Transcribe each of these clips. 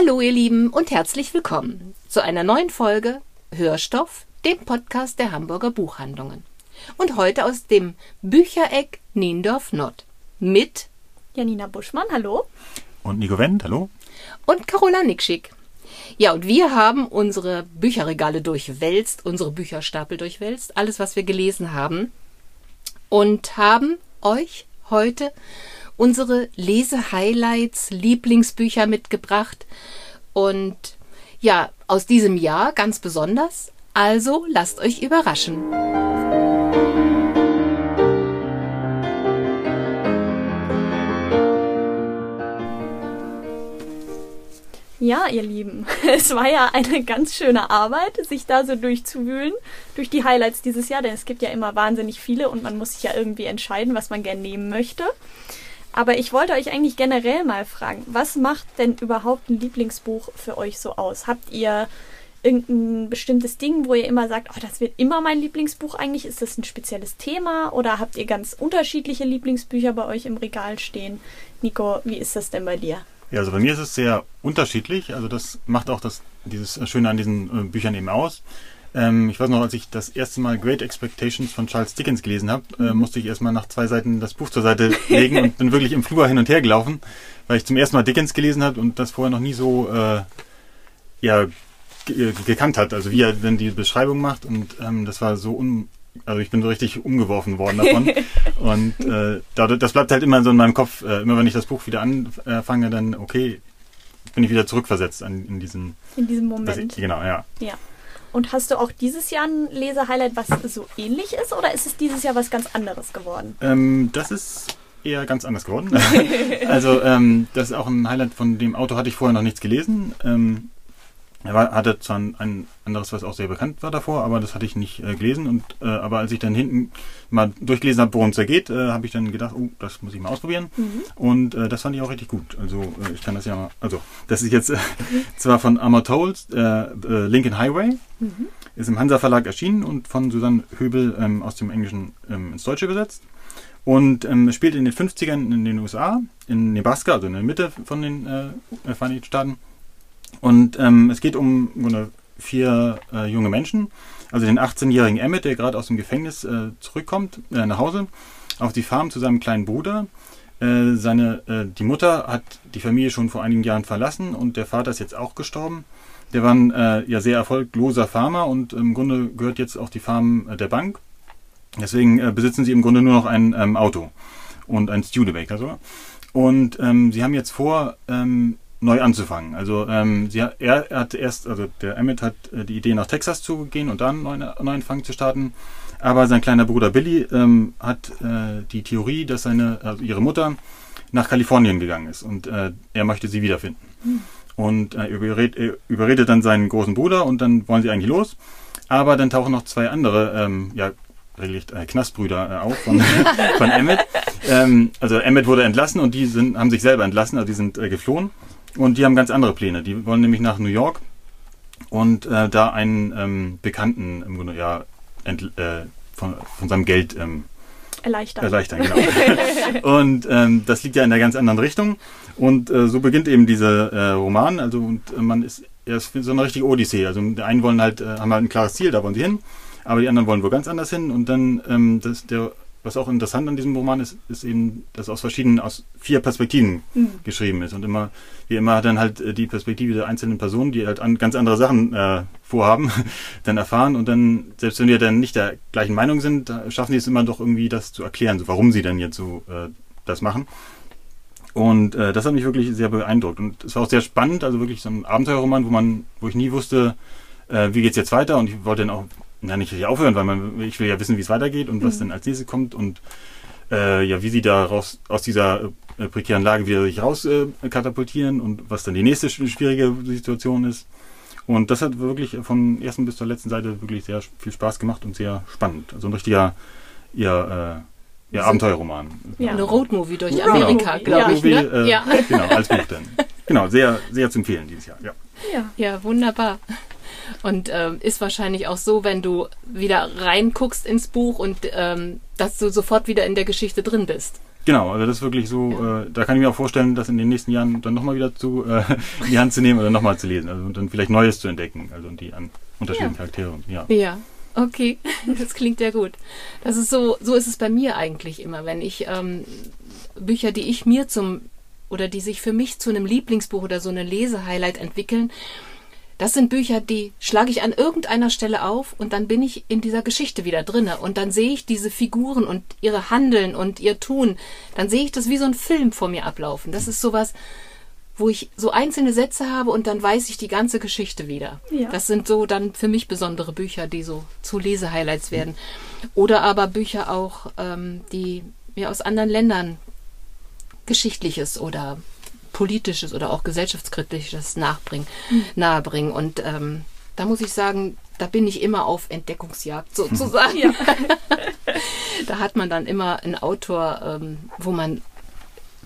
Hallo ihr Lieben und herzlich willkommen zu einer neuen Folge Hörstoff, dem Podcast der Hamburger Buchhandlungen. Und heute aus dem Büchereck Niendorf Nord mit Janina Buschmann, hallo. Und Nico Wendt, hallo. Und Carola Nikschik. Ja, und wir haben unsere Bücherregale durchwälzt, unsere Bücherstapel durchwälzt, alles, was wir gelesen haben. Und haben euch heute unsere Lese-Highlights, Lieblingsbücher mitgebracht. Und ja, aus diesem Jahr ganz besonders. Also lasst euch überraschen. Ja, ihr Lieben, es war ja eine ganz schöne Arbeit, sich da so durchzuwühlen durch die Highlights dieses Jahr, denn es gibt ja immer wahnsinnig viele und man muss sich ja irgendwie entscheiden, was man gern nehmen möchte. Aber ich wollte euch eigentlich generell mal fragen, was macht denn überhaupt ein Lieblingsbuch für euch so aus? Habt ihr irgendein bestimmtes Ding, wo ihr immer sagt, oh, das wird immer mein Lieblingsbuch eigentlich? Ist das ein spezielles Thema? Oder habt ihr ganz unterschiedliche Lieblingsbücher bei euch im Regal stehen? Nico, wie ist das denn bei dir? Ja, also bei mir ist es sehr unterschiedlich. Also das macht auch das, dieses Schöne an diesen äh, Büchern eben aus. Ähm, ich weiß noch, als ich das erste Mal Great Expectations von Charles Dickens gelesen habe, äh, mhm. musste ich erstmal nach zwei Seiten das Buch zur Seite legen und bin wirklich im Flur hin und her gelaufen, weil ich zum ersten Mal Dickens gelesen habe und das vorher noch nie so äh, ja, gekannt hat. Also wie er dann die Beschreibung macht und ähm, das war so un also ich bin so richtig umgeworfen worden davon. und äh, das bleibt halt immer so in meinem Kopf. Äh, immer wenn ich das Buch wieder anfange, dann okay, bin ich wieder zurückversetzt an, in diesen in diesem Moment. Ich, genau, ja. Ja. Und hast du auch dieses Jahr ein Lesehighlight, was so ähnlich ist, oder ist es dieses Jahr was ganz anderes geworden? Ähm, das ist eher ganz anders geworden. also ähm, das ist auch ein Highlight, von dem Autor hatte ich vorher noch nichts gelesen. Ähm, er war, hatte zwar ein, ein, anderes, was auch sehr bekannt war davor, aber das hatte ich nicht äh, gelesen. Und äh, aber als ich dann hinten mal durchgelesen habe, worum es da geht, äh, habe ich dann gedacht, oh, das muss ich mal ausprobieren. Mhm. Und äh, das fand ich auch richtig gut. Also äh, ich kann das ja mal. Also das ist jetzt zwar von Amor Tolls, äh, Lincoln Highway, mhm. ist im Hansa Verlag erschienen und von Susanne Höbel ähm, aus dem Englischen ähm, ins Deutsche übersetzt. Und ähm, spielt in den 50ern in den USA, in Nebraska, also in der Mitte von den Vereinigten Staaten. Und ähm, es geht um vier äh, junge Menschen. Also den 18-jährigen Emmett, der gerade aus dem Gefängnis äh, zurückkommt, äh, nach Hause, auf die Farm zu seinem kleinen Bruder. Äh, seine, äh, die Mutter hat die Familie schon vor einigen Jahren verlassen und der Vater ist jetzt auch gestorben. Der war ein äh, ja sehr erfolgloser Farmer und im Grunde gehört jetzt auch die Farm der Bank. Deswegen besitzen sie im Grunde nur noch ein ähm, Auto und ein Studebaker sogar. Und ähm, sie haben jetzt vor, ähm, neu anzufangen. Also ähm, sie, er hat erst, also der Emmett hat äh, die Idee nach Texas zu gehen und dann einen neuen Anfang zu starten. Aber sein kleiner Bruder Billy ähm, hat äh, die Theorie, dass seine, also ihre Mutter nach Kalifornien gegangen ist und äh, er möchte sie wiederfinden. Hm. Und äh, überred, er überredet dann seinen großen Bruder und dann wollen sie eigentlich los. Aber dann tauchen noch zwei andere, ähm, ja, regelrecht äh, Knastbrüder äh, auf von, von Emmett. Ähm, also Emmett wurde entlassen und die sind, haben sich selber entlassen, also die sind äh, geflohen. Und die haben ganz andere Pläne. Die wollen nämlich nach New York und äh, da einen ähm, Bekannten im Grunde ja ent, äh, von, von seinem Geld ähm, erleichtern. Erleichtern, genau. und ähm, das liegt ja in einer ganz anderen Richtung. Und äh, so beginnt eben dieser äh, Roman. Also und äh, man ist, er ist so eine richtige Odyssee. Also die einen wollen halt, äh, haben halt ein klares Ziel, da wollen sie hin, aber die anderen wollen wohl ganz anders hin. Und dann ähm, das, der was auch interessant an diesem Roman ist, ist eben, dass aus verschiedenen, aus vier Perspektiven mhm. geschrieben ist. Und immer, wie immer dann halt äh, die Perspektive der einzelnen Personen, die halt an, ganz andere Sachen äh, vorhaben, dann erfahren. Und dann, selbst wenn wir dann nicht der gleichen Meinung sind, schaffen die es immer doch irgendwie, das zu erklären, so warum sie dann jetzt so äh, das machen. Und äh, das hat mich wirklich sehr beeindruckt. Und es war auch sehr spannend, also wirklich so ein Abenteuerroman, wo man, wo ich nie wusste, äh, wie geht's jetzt weiter. Und ich wollte dann auch na, nicht richtig aufhören, weil man, ich will ja wissen, wie es weitergeht und was mhm. dann als nächstes kommt. Und äh, ja, wie sie da raus, aus dieser äh, prekären Lage wieder sich raus äh, katapultieren und was dann die nächste schwierige Situation ist. Und das hat wirklich von ersten bis zur letzten Seite wirklich sehr viel Spaß gemacht und sehr spannend. Also ein richtiger ja, äh, ja, Abenteuerroman. Ja. Eine Roadmovie durch genau. Amerika, genau. glaube ich. Ne? Äh, ja. Genau, als Buch dann. Genau, sehr, sehr zu empfehlen dieses Jahr. Ja, ja. ja wunderbar. Und ähm, ist wahrscheinlich auch so, wenn du wieder reinguckst ins Buch und ähm, dass du sofort wieder in der Geschichte drin bist. Genau, also das ist wirklich so, ja. äh, da kann ich mir auch vorstellen, das in den nächsten Jahren dann nochmal wieder zu äh, in die Hand zu nehmen oder nochmal zu lesen. Also und dann vielleicht Neues zu entdecken. Also die an unterschiedlichen ja. Charaktere. Ja. ja. Okay, das klingt ja gut. Das ist so, so ist es bei mir eigentlich immer, wenn ich ähm, Bücher, die ich mir zum oder die sich für mich zu einem Lieblingsbuch oder so eine Lesehighlight entwickeln, das sind Bücher, die schlage ich an irgendeiner Stelle auf und dann bin ich in dieser Geschichte wieder drinne und dann sehe ich diese Figuren und ihre Handeln und ihr Tun. Dann sehe ich das wie so ein Film vor mir ablaufen. Das ist sowas, wo ich so einzelne Sätze habe und dann weiß ich die ganze Geschichte wieder. Ja. Das sind so dann für mich besondere Bücher, die so zu Lesehighlights werden. Oder aber Bücher auch, ähm, die mir aus anderen Ländern Geschichtliches oder politisches oder auch gesellschaftskritisches nachbringen, mhm. nahebringen. Und ähm, da muss ich sagen, da bin ich immer auf Entdeckungsjagd sozusagen. Ja. da hat man dann immer einen Autor, ähm, wo man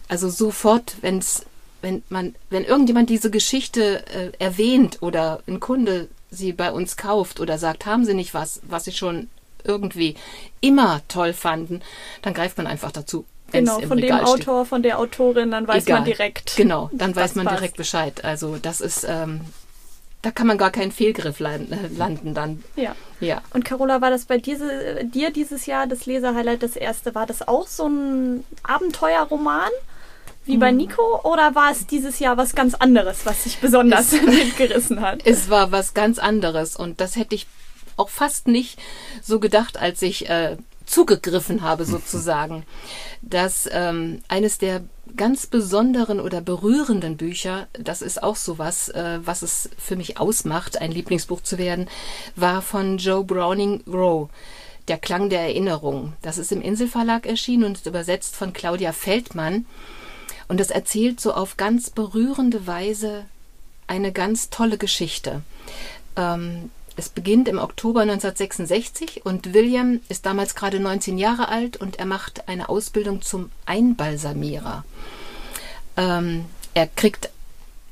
also sofort, wenn es wenn man, wenn irgendjemand diese Geschichte äh, erwähnt oder ein Kunde sie bei uns kauft oder sagt, haben Sie nicht was, was Sie schon irgendwie immer toll fanden, dann greift man einfach dazu. Genau, von dem Autor, steht. von der Autorin, dann weiß Egal. man direkt. Genau, dann weiß man passt. direkt Bescheid. Also das ist, ähm, da kann man gar keinen Fehlgriff landen dann. Ja. ja. Und Carola, war das bei diese, dir dieses Jahr das Leserhighlight das erste? War das auch so ein Abenteuerroman? Wie bei hm. Nico oder war es dieses Jahr was ganz anderes, was sich besonders mitgerissen hat? Es war was ganz anderes und das hätte ich auch fast nicht so gedacht, als ich äh, zugegriffen habe sozusagen, dass ähm, eines der ganz besonderen oder berührenden Bücher, das ist auch sowas, äh, was es für mich ausmacht, ein Lieblingsbuch zu werden, war von Joe Browning Rowe. Der Klang der Erinnerung. Das ist im Inselverlag erschienen und ist übersetzt von Claudia Feldmann. Und es erzählt so auf ganz berührende Weise eine ganz tolle Geschichte. Ähm, es beginnt im Oktober 1966 und William ist damals gerade 19 Jahre alt und er macht eine Ausbildung zum Einbalsamierer. Ähm, er kriegt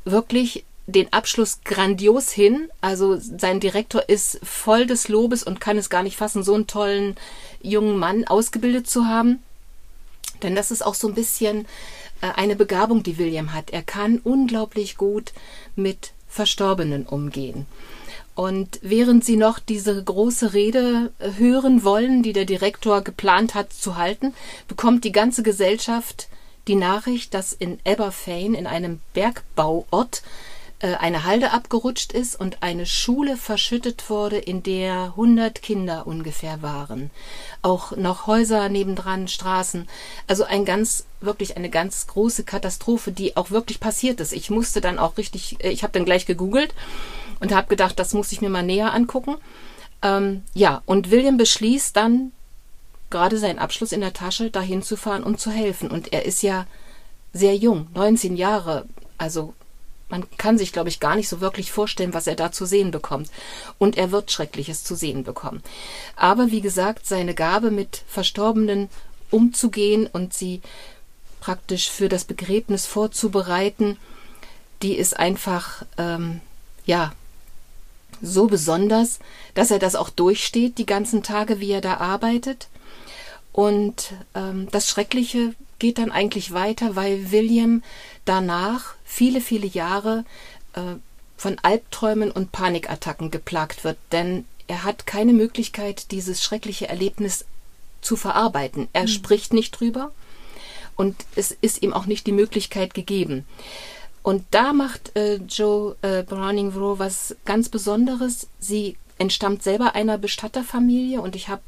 wirklich den Abschluss grandios hin. Also sein Direktor ist voll des Lobes und kann es gar nicht fassen, so einen tollen jungen Mann ausgebildet zu haben. Denn das ist auch so ein bisschen äh, eine Begabung, die William hat. Er kann unglaublich gut mit Verstorbenen umgehen. Und während sie noch diese große Rede äh, hören wollen, die der Direktor geplant hat zu halten, bekommt die ganze Gesellschaft die Nachricht, dass in Aberfane, in einem Bergbauort, äh, eine Halde abgerutscht ist und eine Schule verschüttet wurde, in der 100 Kinder ungefähr waren. Auch noch Häuser nebendran, Straßen. Also ein ganz, wirklich eine ganz große Katastrophe, die auch wirklich passiert ist. Ich musste dann auch richtig, äh, ich habe dann gleich gegoogelt und habe gedacht, das muss ich mir mal näher angucken. Ähm, ja, und William beschließt dann, gerade seinen Abschluss in der Tasche, dahin zu fahren und zu helfen. Und er ist ja sehr jung, 19 Jahre. Also man kann sich, glaube ich, gar nicht so wirklich vorstellen, was er da zu sehen bekommt. Und er wird Schreckliches zu sehen bekommen. Aber wie gesagt, seine Gabe mit Verstorbenen umzugehen und sie praktisch für das Begräbnis vorzubereiten, die ist einfach, ähm, ja, so besonders, dass er das auch durchsteht, die ganzen Tage, wie er da arbeitet. Und ähm, das Schreckliche geht dann eigentlich weiter, weil William danach viele, viele Jahre äh, von Albträumen und Panikattacken geplagt wird, denn er hat keine Möglichkeit, dieses schreckliche Erlebnis zu verarbeiten. Er mhm. spricht nicht drüber und es ist ihm auch nicht die Möglichkeit gegeben. Und da macht äh, Joe äh, Browning Rowe was ganz Besonderes. Sie entstammt selber einer Bestatterfamilie und ich habe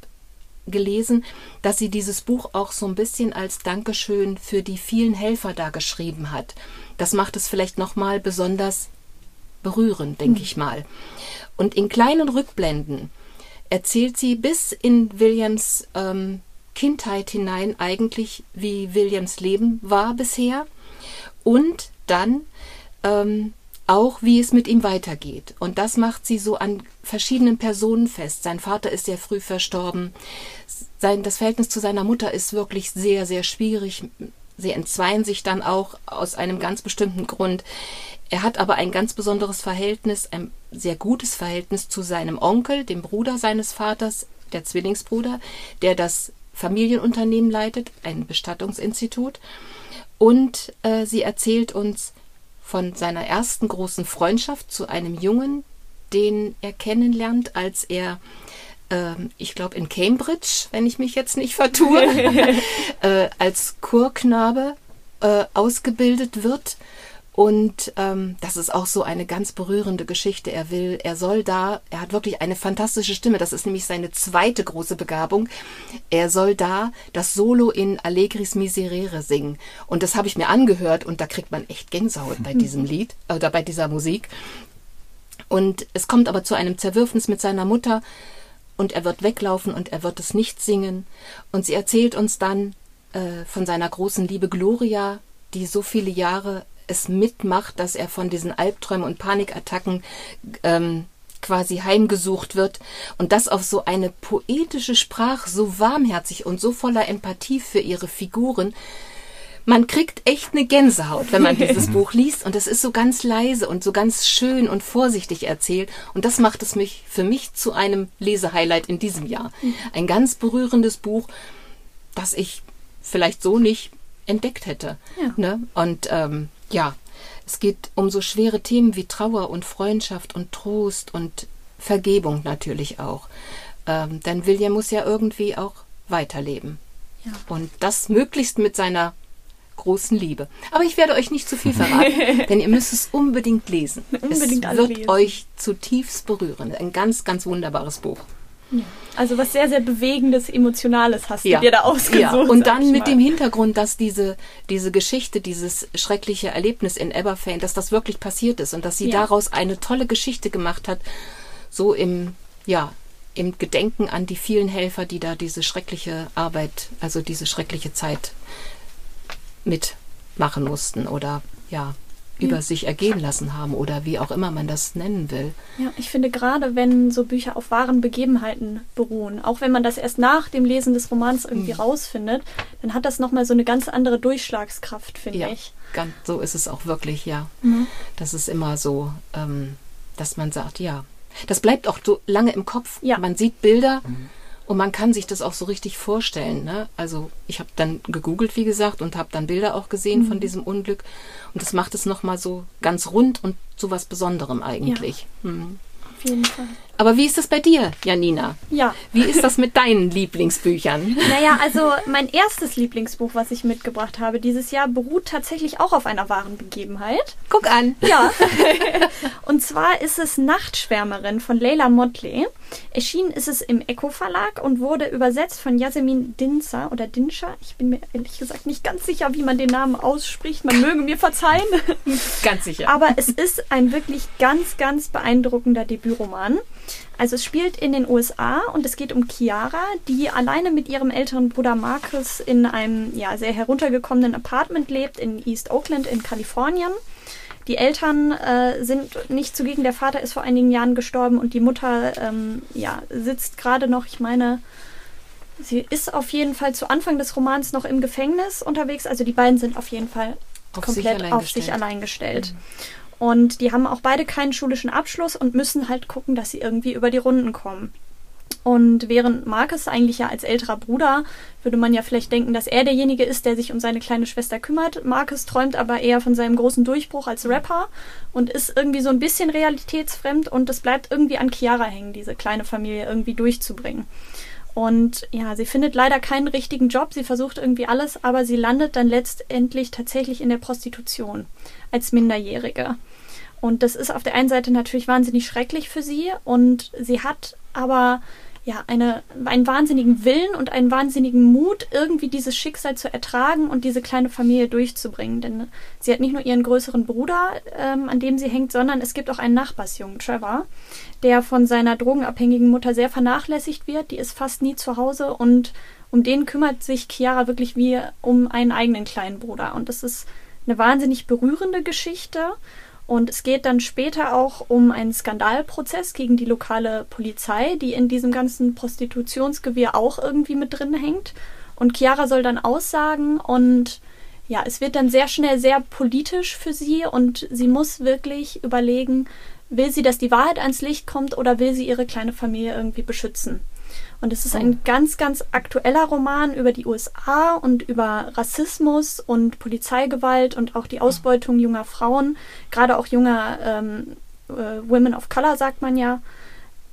gelesen, dass sie dieses Buch auch so ein bisschen als Dankeschön für die vielen Helfer da geschrieben hat. Das macht es vielleicht nochmal besonders berührend, denke mhm. ich mal. Und in kleinen Rückblenden erzählt sie bis in Williams ähm, Kindheit hinein eigentlich, wie Williams Leben war bisher und dann ähm, auch, wie es mit ihm weitergeht. Und das macht sie so an verschiedenen Personen fest. Sein Vater ist sehr früh verstorben. Sein, das Verhältnis zu seiner Mutter ist wirklich sehr, sehr schwierig. Sie entzweien sich dann auch aus einem ganz bestimmten Grund. Er hat aber ein ganz besonderes Verhältnis, ein sehr gutes Verhältnis zu seinem Onkel, dem Bruder seines Vaters, der Zwillingsbruder, der das Familienunternehmen leitet, ein Bestattungsinstitut. Und äh, sie erzählt uns von seiner ersten großen Freundschaft zu einem Jungen, den er kennenlernt, als er, äh, ich glaube, in Cambridge, wenn ich mich jetzt nicht vertue, äh, als Chorknabe äh, ausgebildet wird und ähm, das ist auch so eine ganz berührende Geschichte. Er will, er soll da, er hat wirklich eine fantastische Stimme. Das ist nämlich seine zweite große Begabung. Er soll da das Solo in Allegris Miserere singen. Und das habe ich mir angehört und da kriegt man echt Gänsehaut bei diesem Lied oder bei dieser Musik. Und es kommt aber zu einem Zerwürfnis mit seiner Mutter und er wird weglaufen und er wird es nicht singen. Und sie erzählt uns dann äh, von seiner großen Liebe Gloria, die so viele Jahre es mitmacht, dass er von diesen Albträumen und Panikattacken ähm, quasi heimgesucht wird und das auf so eine poetische Sprache, so warmherzig und so voller Empathie für ihre Figuren. Man kriegt echt eine Gänsehaut, wenn man dieses Buch liest und es ist so ganz leise und so ganz schön und vorsichtig erzählt und das macht es mich für mich zu einem Lesehighlight in diesem Jahr. Ein ganz berührendes Buch, das ich vielleicht so nicht entdeckt hätte. Ja. Ne? Und ähm, ja, es geht um so schwere Themen wie Trauer und Freundschaft und Trost und Vergebung natürlich auch. Ähm, denn William muss ja irgendwie auch weiterleben. Ja. Und das möglichst mit seiner großen Liebe. Aber ich werde euch nicht zu viel verraten, denn ihr müsst es unbedingt lesen. unbedingt es wird lesen. euch zutiefst berühren. Ein ganz, ganz wunderbares Buch. Also was sehr, sehr Bewegendes, Emotionales hast ja. du dir da ausgesucht. Ja. Und dann mit dem Hintergrund, dass diese, diese Geschichte, dieses schreckliche Erlebnis in Eberfane, dass das wirklich passiert ist und dass sie ja. daraus eine tolle Geschichte gemacht hat, so im, ja, im Gedenken an die vielen Helfer, die da diese schreckliche Arbeit, also diese schreckliche Zeit mitmachen mussten oder ja, über ja. sich ergehen lassen haben oder wie auch immer man das nennen will. Ja, ich finde gerade, wenn so Bücher auf wahren Begebenheiten beruhen, auch wenn man das erst nach dem Lesen des Romans irgendwie mhm. rausfindet, dann hat das nochmal so eine ganz andere Durchschlagskraft, finde ja, ich. Ganz, so ist es auch wirklich, ja. Mhm. Das ist immer so, ähm, dass man sagt, ja. Das bleibt auch so lange im Kopf. Ja. Man sieht Bilder. Mhm und man kann sich das auch so richtig vorstellen. Ne? Also ich habe dann gegoogelt, wie gesagt, und habe dann Bilder auch gesehen mhm. von diesem Unglück. Und das macht es nochmal so ganz rund und zu was Besonderem eigentlich. Ja. Mhm. Auf jeden Fall. Aber wie ist das bei dir, Janina? Ja. Wie ist das mit deinen Lieblingsbüchern? Naja, also mein erstes Lieblingsbuch, was ich mitgebracht habe dieses Jahr, beruht tatsächlich auch auf einer wahren Begebenheit. Guck an. Ja. Und zwar ist es Nachtschwärmerin von Leila Motley. Erschienen ist es im Echo Verlag und wurde übersetzt von Yasemin Dinzer oder Dinscher. Ich bin mir ehrlich gesagt nicht ganz sicher, wie man den Namen ausspricht. Man möge mir verzeihen. Ganz sicher. Aber es ist ein wirklich ganz, ganz beeindruckender Debütroman. Also es spielt in den USA und es geht um Chiara, die alleine mit ihrem älteren Bruder Marcus in einem ja, sehr heruntergekommenen Apartment lebt in East Oakland in Kalifornien. Die Eltern äh, sind nicht zugegen, der Vater ist vor einigen Jahren gestorben und die Mutter ähm, ja, sitzt gerade noch, ich meine, sie ist auf jeden Fall zu Anfang des Romans noch im Gefängnis unterwegs. Also die beiden sind auf jeden Fall auf komplett sich auf sich allein gestellt. Mhm. Und die haben auch beide keinen schulischen Abschluss und müssen halt gucken, dass sie irgendwie über die Runden kommen. Und während Marcus eigentlich ja als älterer Bruder, würde man ja vielleicht denken, dass er derjenige ist, der sich um seine kleine Schwester kümmert. Marcus träumt aber eher von seinem großen Durchbruch als Rapper und ist irgendwie so ein bisschen realitätsfremd und es bleibt irgendwie an Chiara hängen, diese kleine Familie irgendwie durchzubringen. Und ja, sie findet leider keinen richtigen Job, sie versucht irgendwie alles, aber sie landet dann letztendlich tatsächlich in der Prostitution als Minderjährige. Und das ist auf der einen Seite natürlich wahnsinnig schrecklich für sie und sie hat aber ja, eine, einen wahnsinnigen Willen und einen wahnsinnigen Mut, irgendwie dieses Schicksal zu ertragen und diese kleine Familie durchzubringen. Denn sie hat nicht nur ihren größeren Bruder, ähm, an dem sie hängt, sondern es gibt auch einen Nachbarsjungen, Trevor, der von seiner drogenabhängigen Mutter sehr vernachlässigt wird. Die ist fast nie zu Hause und um den kümmert sich Chiara wirklich wie um einen eigenen kleinen Bruder. Und das ist eine wahnsinnig berührende Geschichte. Und es geht dann später auch um einen Skandalprozess gegen die lokale Polizei, die in diesem ganzen Prostitutionsgewirr auch irgendwie mit drin hängt. Und Chiara soll dann aussagen und ja, es wird dann sehr schnell sehr politisch für sie und sie muss wirklich überlegen, will sie, dass die Wahrheit ans Licht kommt oder will sie ihre kleine Familie irgendwie beschützen. Und es ist ein ganz, ganz aktueller Roman über die USA und über Rassismus und Polizeigewalt und auch die Ausbeutung junger Frauen, gerade auch junger ähm, äh, Women of Color, sagt man ja.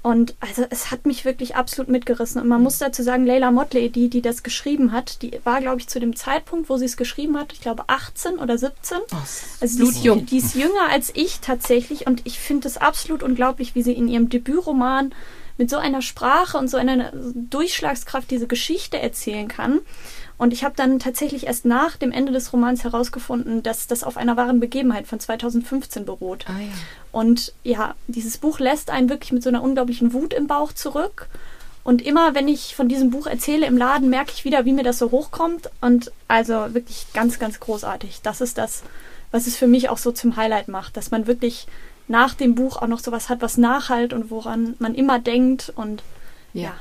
Und also es hat mich wirklich absolut mitgerissen. Und man muss dazu sagen, Leila Motley, die, die das geschrieben hat, die war, glaube ich, zu dem Zeitpunkt, wo sie es geschrieben hat, ich glaube 18 oder 17. Oh, also die ist, die ist jünger als ich tatsächlich. Und ich finde es absolut unglaublich, wie sie in ihrem Debütroman mit so einer Sprache und so einer Durchschlagskraft diese Geschichte erzählen kann. Und ich habe dann tatsächlich erst nach dem Ende des Romans herausgefunden, dass das auf einer wahren Begebenheit von 2015 beruht. Ah, ja. Und ja, dieses Buch lässt einen wirklich mit so einer unglaublichen Wut im Bauch zurück. Und immer, wenn ich von diesem Buch erzähle im Laden, merke ich wieder, wie mir das so hochkommt. Und also wirklich ganz, ganz großartig. Das ist das, was es für mich auch so zum Highlight macht, dass man wirklich nach dem Buch auch noch sowas hat, was nachhalt und woran man immer denkt und ja. ja.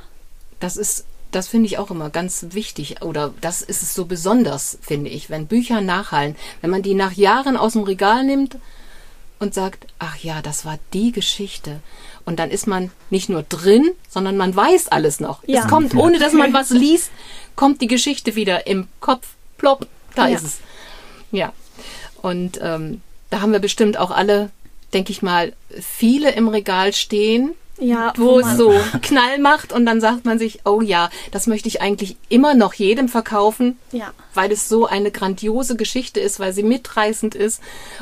Das ist, das finde ich auch immer ganz wichtig oder das ist es so besonders, finde ich, wenn Bücher nachhallen, wenn man die nach Jahren aus dem Regal nimmt und sagt, ach ja, das war die Geschichte. Und dann ist man nicht nur drin, sondern man weiß alles noch. Ja. Es kommt, ohne dass man was liest, kommt die Geschichte wieder im Kopf, plopp, da ja. ist es. Ja. Und ähm, da haben wir bestimmt auch alle denke ich mal, viele im Regal stehen, ja, wo es so Knall macht und dann sagt man sich, oh ja, das möchte ich eigentlich immer noch jedem verkaufen, ja. weil es so eine grandiose Geschichte ist, weil sie mitreißend ist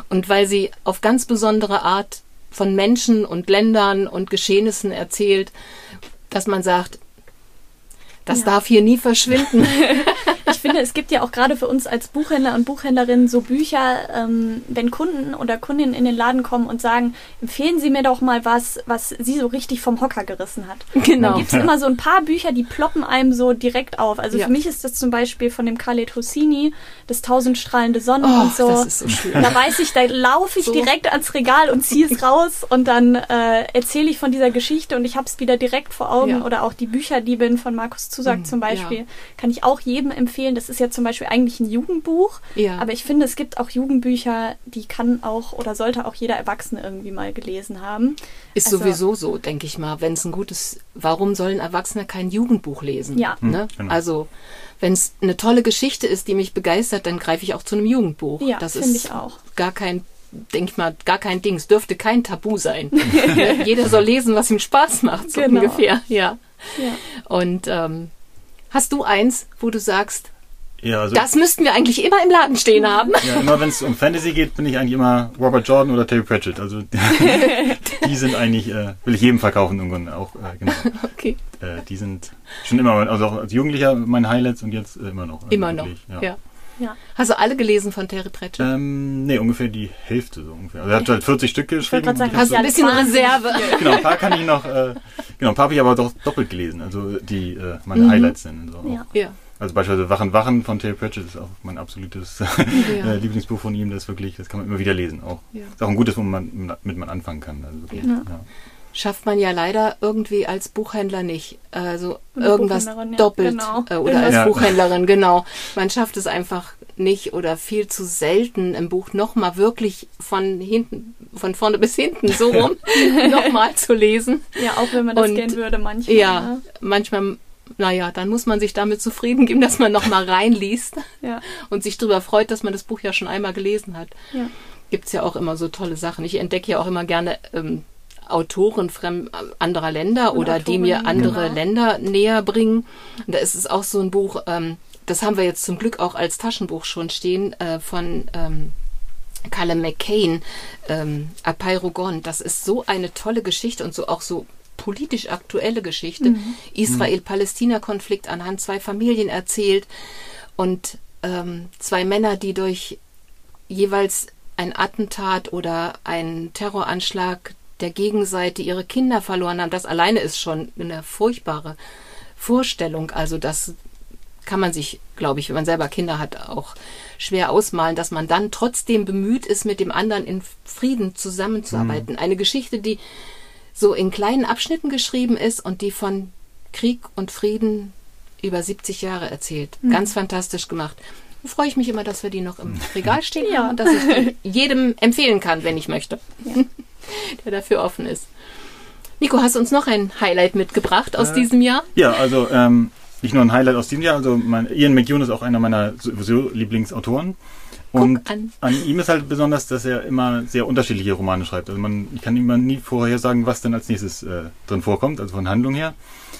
und weil sie auf ganz besondere Art von Menschen und Ländern und Geschehnissen erzählt, dass man sagt, das ja. darf hier nie verschwinden. ich finde, es gibt ja auch gerade für uns als Buchhändler und Buchhändlerinnen so Bücher, ähm, wenn Kunden oder Kundinnen in den Laden kommen und sagen, empfehlen Sie mir doch mal was, was Sie so richtig vom Hocker gerissen hat. Genau. Dann gibt es immer so ein paar Bücher, die ploppen einem so direkt auf. Also ja. für mich ist das zum Beispiel von dem Khaled Hosseini, das Tausendstrahlende Sonnen oh, und so. Das ist so schön. Da weiß ich, da laufe ich so. direkt ans Regal und ziehe es raus und dann äh, erzähle ich von dieser Geschichte und ich habe es wieder direkt vor Augen. Ja. Oder auch die Bücherdiebin von Markus Zusack mhm, zum Beispiel. Ja. Kann ich auch jedem empfehlen empfehlen. Das ist ja zum Beispiel eigentlich ein Jugendbuch. Ja. Aber ich finde, es gibt auch Jugendbücher, die kann auch oder sollte auch jeder Erwachsene irgendwie mal gelesen haben. Ist also, sowieso so, denke ich mal. Wenn es ein gutes, warum soll ein Erwachsener kein Jugendbuch lesen? Ja. Ne? Hm, genau. Also wenn es eine tolle Geschichte ist, die mich begeistert, dann greife ich auch zu einem Jugendbuch. Ja, das finde ich auch. Gar kein denke ich mal, gar kein Ding. Es dürfte kein Tabu sein. Ne? Jeder soll lesen, was ihm Spaß macht, so genau. ungefähr. Ja. ja. Und ähm, Hast du eins, wo du sagst, ja, also das müssten wir eigentlich immer im Laden stehen haben? Ja, immer wenn es um Fantasy geht, bin ich eigentlich immer Robert Jordan oder Terry Pratchett. Also die sind eigentlich, äh, will ich jedem verkaufen irgendwann auch. Äh, genau. Okay. Äh, die sind schon immer, also auch als Jugendlicher meine Highlights und jetzt immer noch. Also immer wirklich, noch, ja. ja. Ja. Hast du alle gelesen von Terry Pratchett? Ähm, nee, ungefähr die Hälfte so ungefähr. Also er hat halt 40 Stück geschrieben. Ich sagen, hast du ein bisschen Reserve. genau, ein paar kann ich noch, äh, genau, ein paar habe ich aber doch doppelt gelesen, also die äh, meine mhm. Highlights sind. So ja. ja. Also beispielsweise Wachen Wachen von Terry Pratchett ist auch mein absolutes ja. Lieblingsbuch von ihm. Das wirklich, das kann man immer wieder lesen. Auch ja. ist auch ein gutes, wo man mit man anfangen kann. Also wirklich, ja. Schafft man ja leider irgendwie als Buchhändler nicht. Also irgendwas doppelt ja, genau. äh, oder als ja. Buchhändlerin, genau. Man schafft es einfach nicht oder viel zu selten im Buch nochmal wirklich von hinten, von vorne bis hinten so rum nochmal zu lesen. Ja, auch wenn man das Und, gern würde manchmal. Ja, ne? manchmal naja, dann muss man sich damit zufrieden geben, dass man nochmal reinliest ja. und sich darüber freut, dass man das Buch ja schon einmal gelesen hat. Ja. Gibt ja auch immer so tolle Sachen. Ich entdecke ja auch immer gerne ähm, Autoren fremd, anderer Länder oder Autoren, die mir andere genau. Länder näher bringen. Und da ist es auch so ein Buch, ähm, das haben wir jetzt zum Glück auch als Taschenbuch schon stehen, äh, von ähm, Callum McCain, ähm, Apeirogon. Das ist so eine tolle Geschichte und so auch so politisch aktuelle Geschichte. Mhm. Israel-Palästina-Konflikt anhand zwei Familien erzählt und ähm, zwei Männer, die durch jeweils ein Attentat oder ein Terroranschlag der Gegenseite ihre Kinder verloren haben. Das alleine ist schon eine furchtbare Vorstellung. Also das kann man sich, glaube ich, wenn man selber Kinder hat, auch schwer ausmalen, dass man dann trotzdem bemüht ist, mit dem anderen in Frieden zusammenzuarbeiten. Mhm. Eine Geschichte, die so in kleinen Abschnitten geschrieben ist und die von Krieg und Frieden über 70 Jahre erzählt. Mhm. Ganz fantastisch gemacht. Da freue ich mich immer, dass wir die noch im Regal stehen ja. haben und dass ich jedem empfehlen kann, wenn ich möchte, ja. der dafür offen ist. Nico, hast du uns noch ein Highlight mitgebracht aus äh, diesem Jahr? Ja, also ähm, nicht nur ein Highlight aus diesem Jahr, also mein, Ian McEwan ist auch einer meiner sowieso Lieblingsautoren. Und an. an. ihm ist halt besonders, dass er immer sehr unterschiedliche Romane schreibt. Also man ich kann immer nie vorher sagen, was denn als nächstes äh, drin vorkommt, also von Handlung her.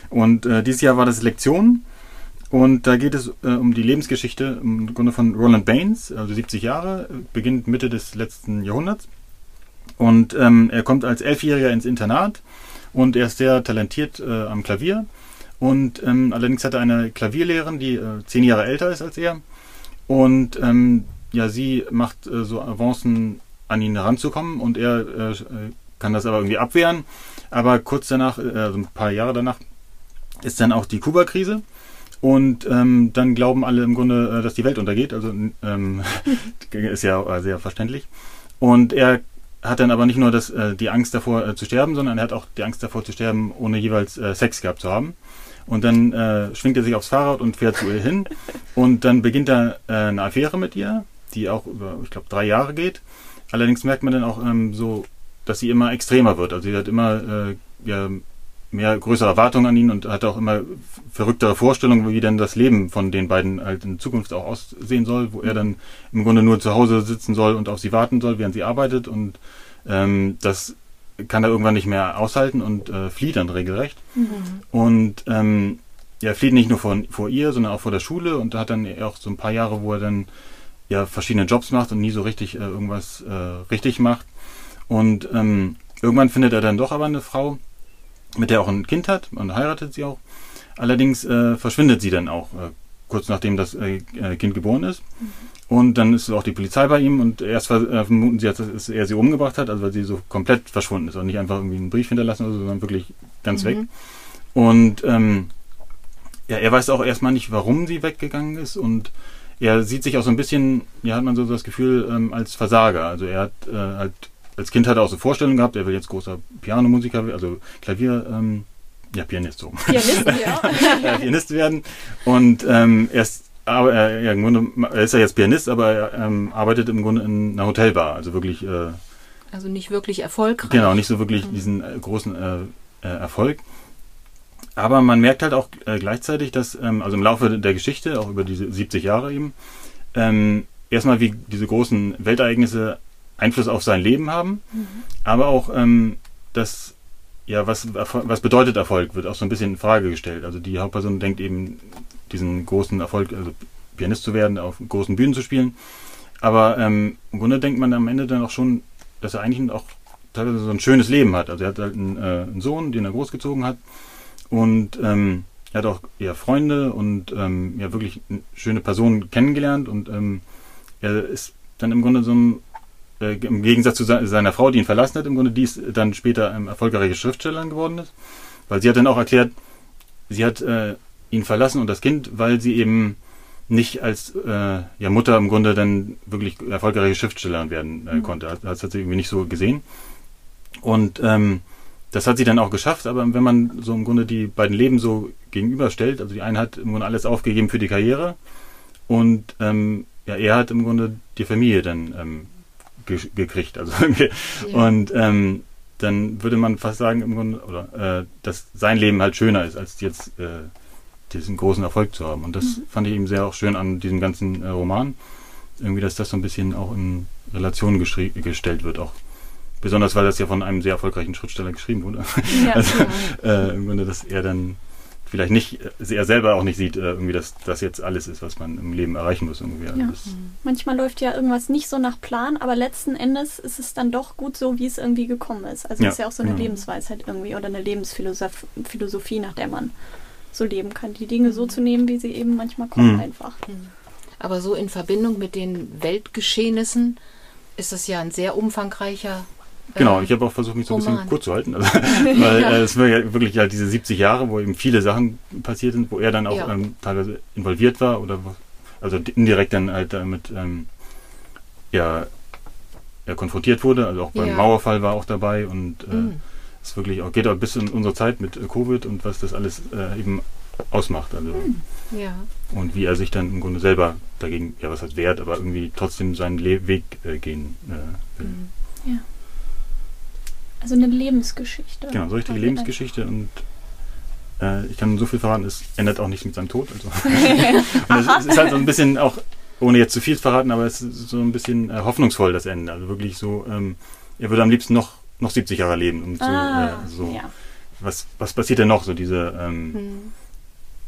Und äh, dieses Jahr war das Lektion. Und da geht es äh, um die Lebensgeschichte im Grunde von Roland Baines, also 70 Jahre, beginnt Mitte des letzten Jahrhunderts. Und ähm, er kommt als Elfjähriger ins Internat und er ist sehr talentiert äh, am Klavier. Und ähm, allerdings hat er eine Klavierlehrerin, die äh, zehn Jahre älter ist als er. Und ähm, ja, sie macht äh, so Avancen, an ihn heranzukommen und er äh, kann das aber irgendwie abwehren. Aber kurz danach, äh, also ein paar Jahre danach, ist dann auch die Kuba-Krise. Und ähm, dann glauben alle im Grunde, äh, dass die Welt untergeht. Also ähm, ist ja sehr verständlich. Und er hat dann aber nicht nur das, äh, die Angst davor äh, zu sterben, sondern er hat auch die Angst davor zu sterben, ohne jeweils äh, Sex gehabt zu haben. Und dann äh, schwingt er sich aufs Fahrrad und fährt zu ihr hin. Und dann beginnt er äh, eine Affäre mit ihr, die auch über, ich glaube, drei Jahre geht. Allerdings merkt man dann auch ähm, so, dass sie immer extremer wird. Also sie hat immer äh, ja, mehr größere Erwartungen an ihn und hat auch immer verrücktere Vorstellungen, wie denn das Leben von den beiden halt in Zukunft auch aussehen soll, wo er dann im Grunde nur zu Hause sitzen soll und auf sie warten soll, während sie arbeitet und ähm, das kann er irgendwann nicht mehr aushalten und äh, flieht dann regelrecht. Mhm. Und ähm, ja, flieht nicht nur vor, vor ihr, sondern auch vor der Schule und hat dann auch so ein paar Jahre, wo er dann ja verschiedene Jobs macht und nie so richtig äh, irgendwas äh, richtig macht. Und ähm, irgendwann findet er dann doch aber eine Frau, mit der er auch ein Kind hat und heiratet sie auch. Allerdings äh, verschwindet sie dann auch äh, kurz nachdem das äh, äh, Kind geboren ist. Mhm. Und dann ist auch die Polizei bei ihm und erst äh, vermuten sie, dass er sie umgebracht hat, also weil sie so komplett verschwunden ist und nicht einfach irgendwie einen Brief hinterlassen, oder so, sondern wirklich ganz mhm. weg. Und ähm, ja, er weiß auch erstmal nicht, warum sie weggegangen ist und er sieht sich auch so ein bisschen, ja, hat man so das Gefühl, ähm, als Versager. Also er hat äh, halt, als Kind hat er auch so Vorstellungen gehabt, er will jetzt großer Pianomusiker, also Klavier, ähm, ja, Pianist so. Pianist, ja. ja Pianist werden. Und ähm, er ist aber er, ja, im Grunde, er ist ja jetzt Pianist, aber er ähm, arbeitet im Grunde in einer Hotelbar, also wirklich. Äh, also nicht wirklich erfolgreich. Genau, nicht so wirklich mhm. diesen äh, großen äh, äh, Erfolg. Aber man merkt halt auch äh, gleichzeitig, dass, ähm, also im Laufe der Geschichte, auch über diese 70 Jahre eben, ähm, erstmal wie diese großen Weltereignisse Einfluss auf sein Leben haben, mhm. aber auch, ähm, dass ja, was, was bedeutet Erfolg, wird auch so ein bisschen in Frage gestellt. Also die Hauptperson denkt eben, diesen großen Erfolg, also Pianist zu werden, auf großen Bühnen zu spielen. Aber ähm, im Grunde denkt man am Ende dann auch schon, dass er eigentlich auch teilweise so ein schönes Leben hat. Also er hat halt einen, äh, einen Sohn, den er großgezogen hat. Und ähm, er hat auch eher Freunde und ähm, ja wirklich schöne Person kennengelernt. Und ähm, er ist dann im Grunde so ein äh, im Gegensatz zu seiner Frau, die ihn verlassen hat, im Grunde, die dann später ähm, erfolgreiche Schriftstellerin geworden ist. Weil sie hat dann auch erklärt, sie hat äh, ihn verlassen und das Kind, weil sie eben nicht als äh, ja, Mutter im Grunde dann wirklich erfolgreiche Schriftstellerin werden äh, mhm. konnte. Das, das, hat sie irgendwie nicht so gesehen. Und ähm, das hat sie dann auch geschafft, aber wenn man so im Grunde die beiden Leben so gegenüberstellt, also die eine hat im Grunde alles aufgegeben für die Karriere und ähm, ja, er hat im Grunde die Familie dann ähm, ge gekriegt. Also ja. und ähm, dann würde man fast sagen, im Grunde, oder äh, dass sein Leben halt schöner ist, als jetzt äh, diesen großen Erfolg zu haben. Und das mhm. fand ich eben sehr auch schön an diesem ganzen äh, Roman. Irgendwie, dass das so ein bisschen auch in Relation gestellt wird, auch besonders weil das ja von einem sehr erfolgreichen Schriftsteller geschrieben wurde. Ja, also, äh, im Grunde, dass er dann vielleicht nicht, äh, er selber auch nicht sieht, äh, irgendwie, dass das jetzt alles ist, was man im Leben erreichen muss. Irgendwie. Ja. Mhm. Manchmal läuft ja irgendwas nicht so nach Plan, aber letzten Endes ist es dann doch gut so, wie es irgendwie gekommen ist. Also ja, ist ja auch so eine genau. Lebensweisheit irgendwie oder eine Lebensphilosophie, nach der man so leben kann. Die Dinge so zu nehmen, wie sie eben manchmal kommen, mhm. einfach. Mhm. Aber so in Verbindung mit den Weltgeschehnissen ist das ja ein sehr umfangreicher Genau, ich habe auch versucht, mich so ein bisschen kurz zu halten. Also, weil äh, es war ja wirklich halt diese 70 Jahre, wo eben viele Sachen passiert sind, wo er dann auch ja. ähm, teilweise involviert war oder also indirekt dann halt damit ähm, ja, ja, konfrontiert wurde. Also auch beim ja. Mauerfall war auch dabei und äh, mhm. es wirklich auch geht auch bis in unsere Zeit mit äh, Covid und was das alles äh, eben ausmacht. Also mhm. ja. und wie er sich dann im Grunde selber dagegen, ja was heißt wert, aber irgendwie trotzdem seinen Le Weg äh, gehen äh, will. Mhm. Ja. Also eine Lebensgeschichte. Genau, so richtige Lebensgeschichte und äh, ich kann so viel verraten, es ändert auch nichts mit seinem Tod. Also. es ist halt so ein bisschen auch, ohne jetzt zu viel zu verraten, aber es ist so ein bisschen äh, hoffnungsvoll, das Ende. Also wirklich so, ähm, er würde am liebsten noch, noch 70 Jahre leben. Um ah, zu, äh, so, ja. was, was passiert denn noch? So diese, ähm, hm.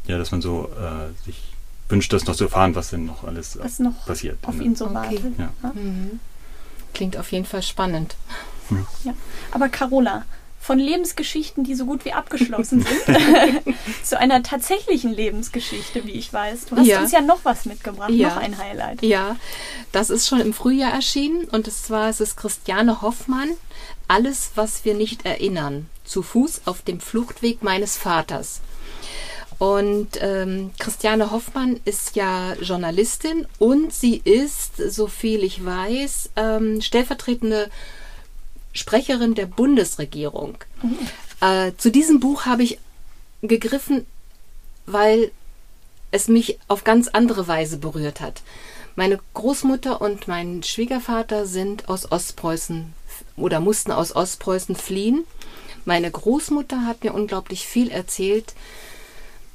ja, dass man so äh, sich wünscht, das noch zu erfahren, was denn noch alles was noch passiert. Auf ihn so wartet. Ja. Mhm. Klingt auf jeden Fall spannend. Ja. Aber Carola, von Lebensgeschichten, die so gut wie abgeschlossen sind, zu einer tatsächlichen Lebensgeschichte, wie ich weiß. Du hast ja. uns ja noch was mitgebracht, ja. noch ein Highlight. Ja, das ist schon im Frühjahr erschienen und zwar ist es Christiane Hoffmann, Alles, was wir nicht erinnern, zu Fuß auf dem Fluchtweg meines Vaters. Und ähm, Christiane Hoffmann ist ja Journalistin und sie ist, so viel ich weiß, ähm, stellvertretende Sprecherin der Bundesregierung. Mhm. Äh, zu diesem Buch habe ich gegriffen, weil es mich auf ganz andere Weise berührt hat. Meine Großmutter und mein Schwiegervater sind aus Ostpreußen oder mussten aus Ostpreußen fliehen. Meine Großmutter hat mir unglaublich viel erzählt.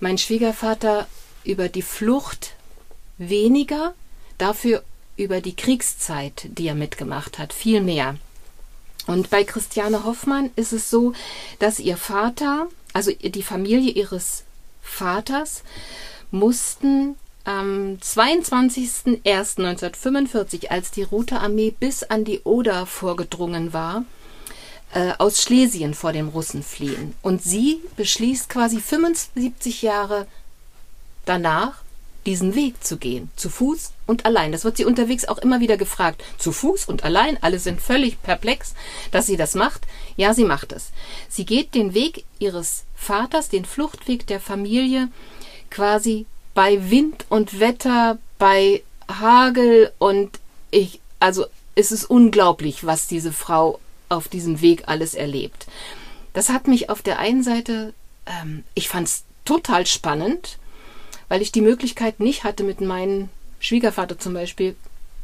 Mein Schwiegervater über die Flucht weniger, dafür über die Kriegszeit, die er mitgemacht hat, viel mehr. Und bei Christiane Hoffmann ist es so, dass ihr Vater, also die Familie ihres Vaters, mussten am 22.01.1945, als die Rote Armee bis an die Oder vorgedrungen war, äh, aus Schlesien vor den Russen fliehen. Und sie beschließt quasi 75 Jahre danach, diesen Weg zu gehen, zu Fuß und allein. Das wird sie unterwegs auch immer wieder gefragt. Zu Fuß und allein, alle sind völlig perplex, dass sie das macht. Ja, sie macht es. Sie geht den Weg ihres Vaters, den Fluchtweg der Familie, quasi bei Wind und Wetter, bei Hagel und ich, also es ist unglaublich, was diese Frau auf diesem Weg alles erlebt. Das hat mich auf der einen Seite, ähm, ich fand es total spannend, weil ich die Möglichkeit nicht hatte, mit meinem Schwiegervater zum Beispiel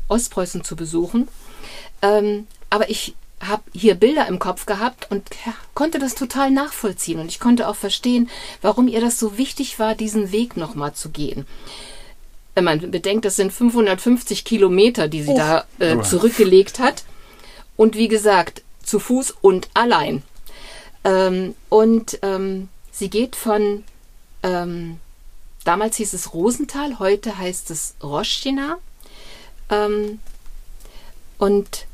Ostpreußen zu besuchen. Ähm, aber ich habe hier Bilder im Kopf gehabt und konnte das total nachvollziehen. Und ich konnte auch verstehen, warum ihr das so wichtig war, diesen Weg nochmal zu gehen. Wenn man bedenkt, das sind 550 Kilometer, die sie oh. da äh, zurückgelegt hat. Und wie gesagt, zu Fuß und allein. Ähm, und ähm, sie geht von ähm, Damals hieß es Rosenthal, heute heißt es Roschina. Ähm, und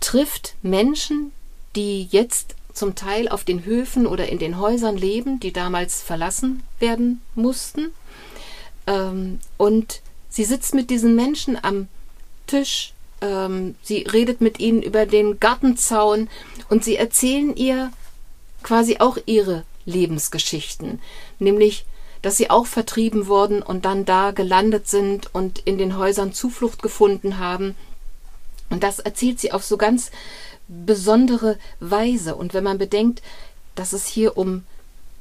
trifft Menschen, die jetzt zum Teil auf den Höfen oder in den Häusern leben, die damals verlassen werden mussten. Ähm, und sie sitzt mit diesen Menschen am Tisch, ähm, sie redet mit ihnen über den Gartenzaun und sie erzählen ihr quasi auch ihre Lebensgeschichten, nämlich dass sie auch vertrieben wurden und dann da gelandet sind und in den Häusern Zuflucht gefunden haben. Und das erzählt sie auf so ganz besondere Weise. Und wenn man bedenkt, dass es hier um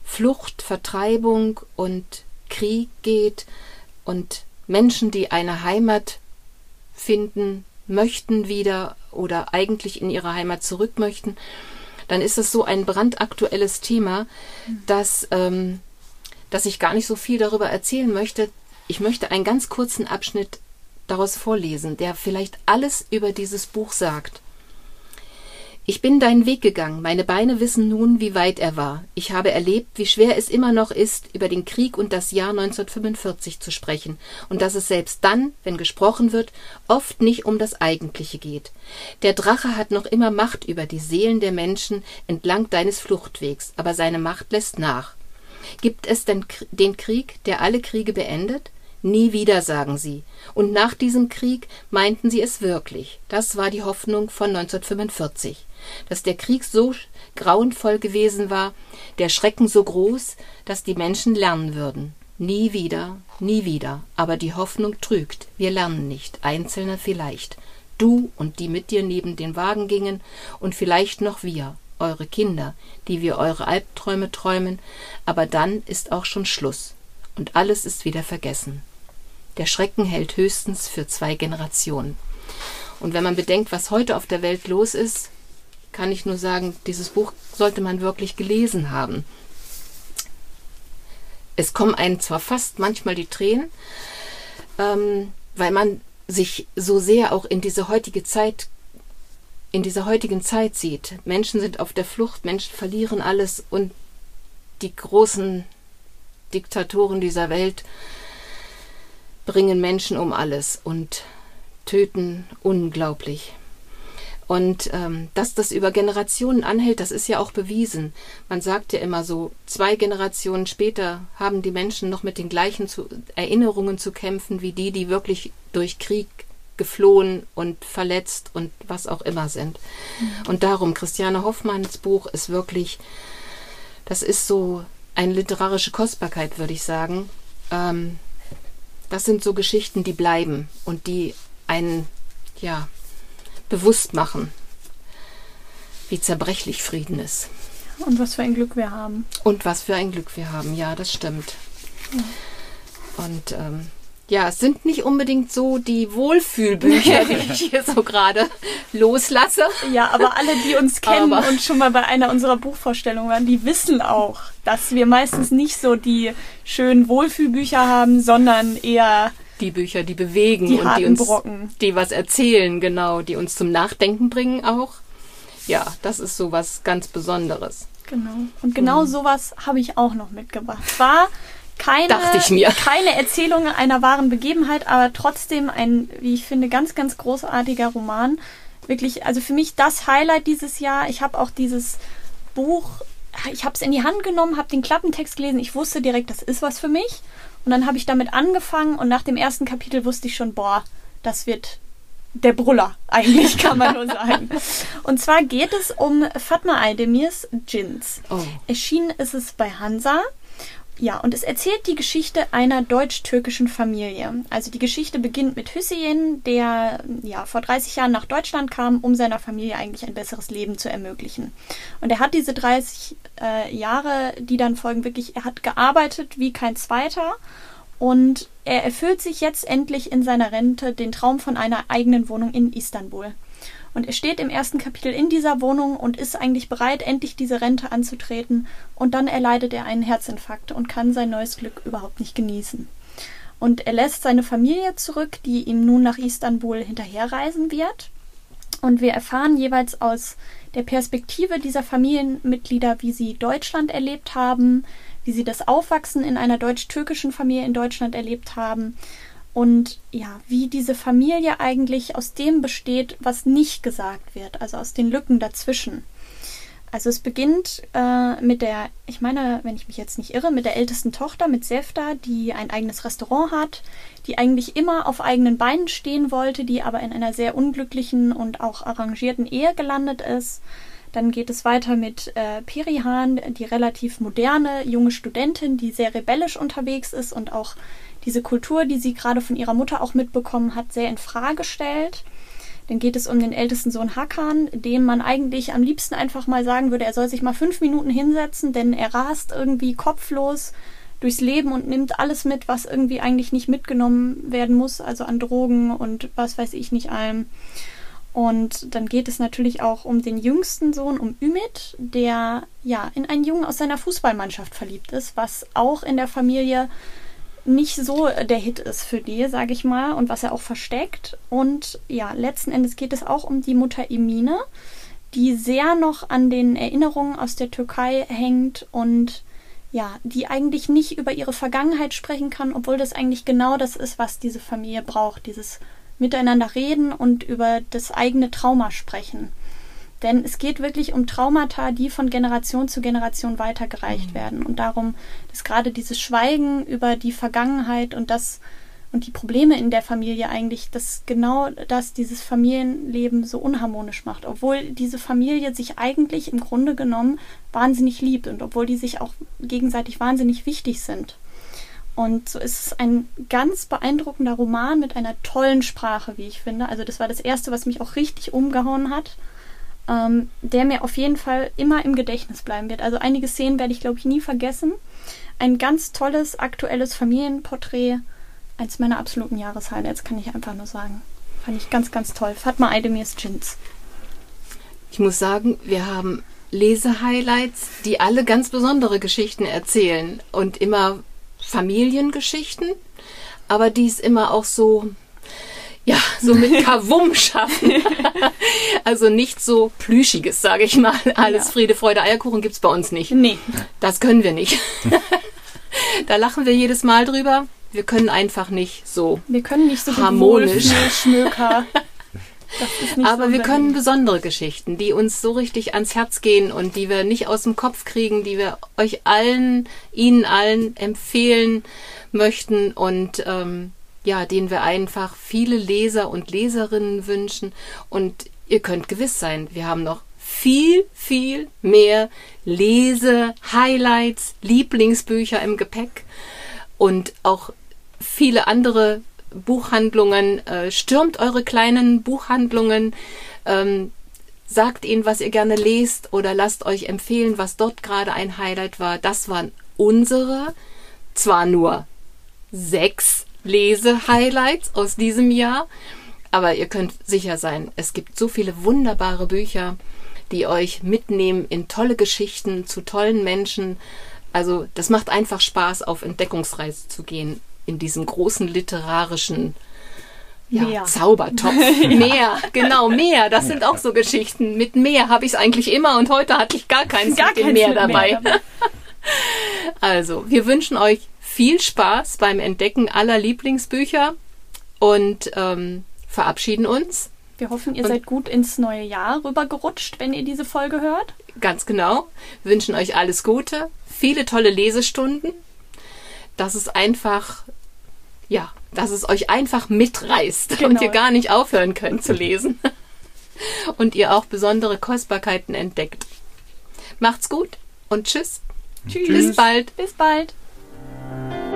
Flucht, Vertreibung und Krieg geht und Menschen, die eine Heimat finden möchten wieder oder eigentlich in ihre Heimat zurück möchten, dann ist es so ein brandaktuelles Thema, mhm. dass ähm, dass ich gar nicht so viel darüber erzählen möchte. Ich möchte einen ganz kurzen Abschnitt daraus vorlesen, der vielleicht alles über dieses Buch sagt. Ich bin deinen Weg gegangen, meine Beine wissen nun, wie weit er war. Ich habe erlebt, wie schwer es immer noch ist, über den Krieg und das Jahr 1945 zu sprechen, und dass es selbst dann, wenn gesprochen wird, oft nicht um das Eigentliche geht. Der Drache hat noch immer Macht über die Seelen der Menschen entlang deines Fluchtwegs, aber seine Macht lässt nach. Gibt es denn den Krieg, der alle Kriege beendet? Nie wieder, sagen sie. Und nach diesem Krieg meinten sie es wirklich. Das war die Hoffnung von 1945 dass der Krieg so grauenvoll gewesen war, der Schrecken so groß, dass die Menschen lernen würden. Nie wieder, nie wieder. Aber die Hoffnung trügt. Wir lernen nicht, Einzelne vielleicht. Du und die mit dir neben den Wagen gingen und vielleicht noch wir, eure Kinder, die wir eure Albträume träumen, aber dann ist auch schon Schluss und alles ist wieder vergessen. Der Schrecken hält höchstens für zwei Generationen. Und wenn man bedenkt, was heute auf der Welt los ist, kann ich nur sagen, dieses Buch sollte man wirklich gelesen haben. Es kommen einem zwar fast manchmal die Tränen, ähm, weil man sich so sehr auch in diese heutige Zeit, in dieser heutigen Zeit sieht. Menschen sind auf der Flucht, Menschen verlieren alles und die großen Diktatoren dieser Welt bringen Menschen um alles und töten unglaublich. Und ähm, dass das über Generationen anhält, das ist ja auch bewiesen. Man sagt ja immer so, zwei Generationen später haben die Menschen noch mit den gleichen zu Erinnerungen zu kämpfen, wie die, die wirklich durch Krieg geflohen und verletzt und was auch immer sind. Mhm. Und darum, Christiane Hoffmanns Buch ist wirklich, das ist so eine literarische Kostbarkeit, würde ich sagen. Ähm, das sind so Geschichten, die bleiben und die einen, ja, bewusst machen, wie zerbrechlich Frieden ist. Und was für ein Glück wir haben. Und was für ein Glück wir haben, ja, das stimmt. Ja. Und ähm, ja, es sind nicht unbedingt so die Wohlfühlbücher, die ich hier so gerade loslasse. Ja, aber alle, die uns kennen aber. und schon mal bei einer unserer Buchvorstellungen waren, die wissen auch, dass wir meistens nicht so die schönen Wohlfühlbücher haben, sondern eher die Bücher, die bewegen die und die uns, Brocken. die was erzählen, genau, die uns zum Nachdenken bringen auch. Ja, das ist so was ganz Besonderes. Genau. Und genau mhm. sowas habe ich auch noch mitgebracht. War keine, keine Erzählung einer wahren Begebenheit, aber trotzdem ein, wie ich finde, ganz, ganz großartiger Roman. Wirklich, also für mich das Highlight dieses Jahr. Ich habe auch dieses Buch, ich habe es in die Hand genommen, habe den Klappentext gelesen. Ich wusste direkt, das ist was für mich. Und dann habe ich damit angefangen und nach dem ersten Kapitel wusste ich schon, boah, das wird der Brüller, eigentlich kann man nur sagen. Und zwar geht es um Fatma Aydemirs Jins. Oh. Erschienen ist es bei Hansa ja, und es erzählt die Geschichte einer deutsch-türkischen Familie. Also die Geschichte beginnt mit Hüseyin, der ja vor 30 Jahren nach Deutschland kam, um seiner Familie eigentlich ein besseres Leben zu ermöglichen. Und er hat diese 30 äh, Jahre, die dann folgen, wirklich, er hat gearbeitet wie kein zweiter und er erfüllt sich jetzt endlich in seiner Rente den Traum von einer eigenen Wohnung in Istanbul. Und er steht im ersten Kapitel in dieser Wohnung und ist eigentlich bereit, endlich diese Rente anzutreten. Und dann erleidet er einen Herzinfarkt und kann sein neues Glück überhaupt nicht genießen. Und er lässt seine Familie zurück, die ihm nun nach Istanbul hinterherreisen wird. Und wir erfahren jeweils aus der Perspektive dieser Familienmitglieder, wie sie Deutschland erlebt haben, wie sie das Aufwachsen in einer deutsch-türkischen Familie in Deutschland erlebt haben und ja, wie diese Familie eigentlich aus dem besteht, was nicht gesagt wird, also aus den Lücken dazwischen. Also es beginnt äh, mit der, ich meine, wenn ich mich jetzt nicht irre, mit der ältesten Tochter, mit Sefta, die ein eigenes Restaurant hat, die eigentlich immer auf eigenen Beinen stehen wollte, die aber in einer sehr unglücklichen und auch arrangierten Ehe gelandet ist. Dann geht es weiter mit äh, Perihan, die relativ moderne junge Studentin, die sehr rebellisch unterwegs ist und auch diese Kultur, die sie gerade von ihrer Mutter auch mitbekommen hat, sehr in Frage stellt. Dann geht es um den ältesten Sohn Hakan, dem man eigentlich am liebsten einfach mal sagen würde, er soll sich mal fünf Minuten hinsetzen, denn er rast irgendwie kopflos durchs Leben und nimmt alles mit, was irgendwie eigentlich nicht mitgenommen werden muss, also an Drogen und was weiß ich nicht allem. Und dann geht es natürlich auch um den jüngsten Sohn, um Ümit, der ja in einen Jungen aus seiner Fußballmannschaft verliebt ist, was auch in der Familie nicht so der Hit ist für die, sage ich mal, und was er auch versteckt. Und ja, letzten Endes geht es auch um die Mutter Emine, die sehr noch an den Erinnerungen aus der Türkei hängt und ja, die eigentlich nicht über ihre Vergangenheit sprechen kann, obwohl das eigentlich genau das ist, was diese Familie braucht, dieses Miteinander reden und über das eigene Trauma sprechen. Denn es geht wirklich um Traumata, die von Generation zu Generation weitergereicht mhm. werden. Und darum, dass gerade dieses Schweigen über die Vergangenheit und das und die Probleme in der Familie eigentlich, dass genau das dieses Familienleben so unharmonisch macht. Obwohl diese Familie sich eigentlich im Grunde genommen wahnsinnig liebt und obwohl die sich auch gegenseitig wahnsinnig wichtig sind. Und so ist es ein ganz beeindruckender Roman mit einer tollen Sprache, wie ich finde. Also das war das Erste, was mich auch richtig umgehauen hat ähm, der mir auf jeden Fall immer im Gedächtnis bleiben wird. Also einige Szenen werde ich, glaube ich, nie vergessen. Ein ganz tolles, aktuelles Familienporträt. Eins meiner absoluten Jahreshighlights, kann ich einfach nur sagen. Fand ich ganz, ganz toll. Fatma Aydemirs Jins. Ich muss sagen, wir haben Lesehighlights, die alle ganz besondere Geschichten erzählen und immer Familiengeschichten, aber die es immer auch so ja, so mit Kavum schaffen. also nicht so Plüschiges, sage ich mal. Alles ja. Friede, Freude, Eierkuchen gibt's bei uns nicht. Nee. Das können wir nicht. da lachen wir jedes Mal drüber. Wir können einfach nicht so Wir können nicht so harmonisch. Schmöker. Aber so wir können besondere Geschichten, die uns so richtig ans Herz gehen und die wir nicht aus dem Kopf kriegen, die wir euch allen, Ihnen allen empfehlen möchten und ähm, ja, den wir einfach viele Leser und Leserinnen wünschen. Und ihr könnt gewiss sein, wir haben noch viel, viel mehr Lese, Highlights, Lieblingsbücher im Gepäck und auch viele andere Buchhandlungen. Äh, stürmt eure kleinen Buchhandlungen, ähm, sagt ihnen, was ihr gerne lest oder lasst euch empfehlen, was dort gerade ein Highlight war. Das waren unsere, zwar nur sechs Lese-Highlights aus diesem Jahr. Aber ihr könnt sicher sein, es gibt so viele wunderbare Bücher, die euch mitnehmen in tolle Geschichten zu tollen Menschen. Also das macht einfach Spaß, auf Entdeckungsreise zu gehen in diesem großen literarischen ja, Meer. Zaubertopf. ja. Meer, genau, Meer. Das sind auch so Geschichten. Mit Meer habe ich es eigentlich immer und heute hatte ich gar keins gar mit dem Meer dabei. Meer dabei. also, wir wünschen euch viel Spaß beim Entdecken aller Lieblingsbücher und ähm, verabschieden uns. Wir hoffen, ihr und seid gut ins neue Jahr rübergerutscht, wenn ihr diese Folge hört. Ganz genau. Wir wünschen euch alles Gute, viele tolle Lesestunden, dass es einfach, ja, dass es euch einfach mitreißt genau. und ihr gar nicht aufhören könnt zu lesen. und ihr auch besondere Kostbarkeiten entdeckt. Macht's gut und tschüss. Tschüss. Bis bald. Bis bald. Thank you.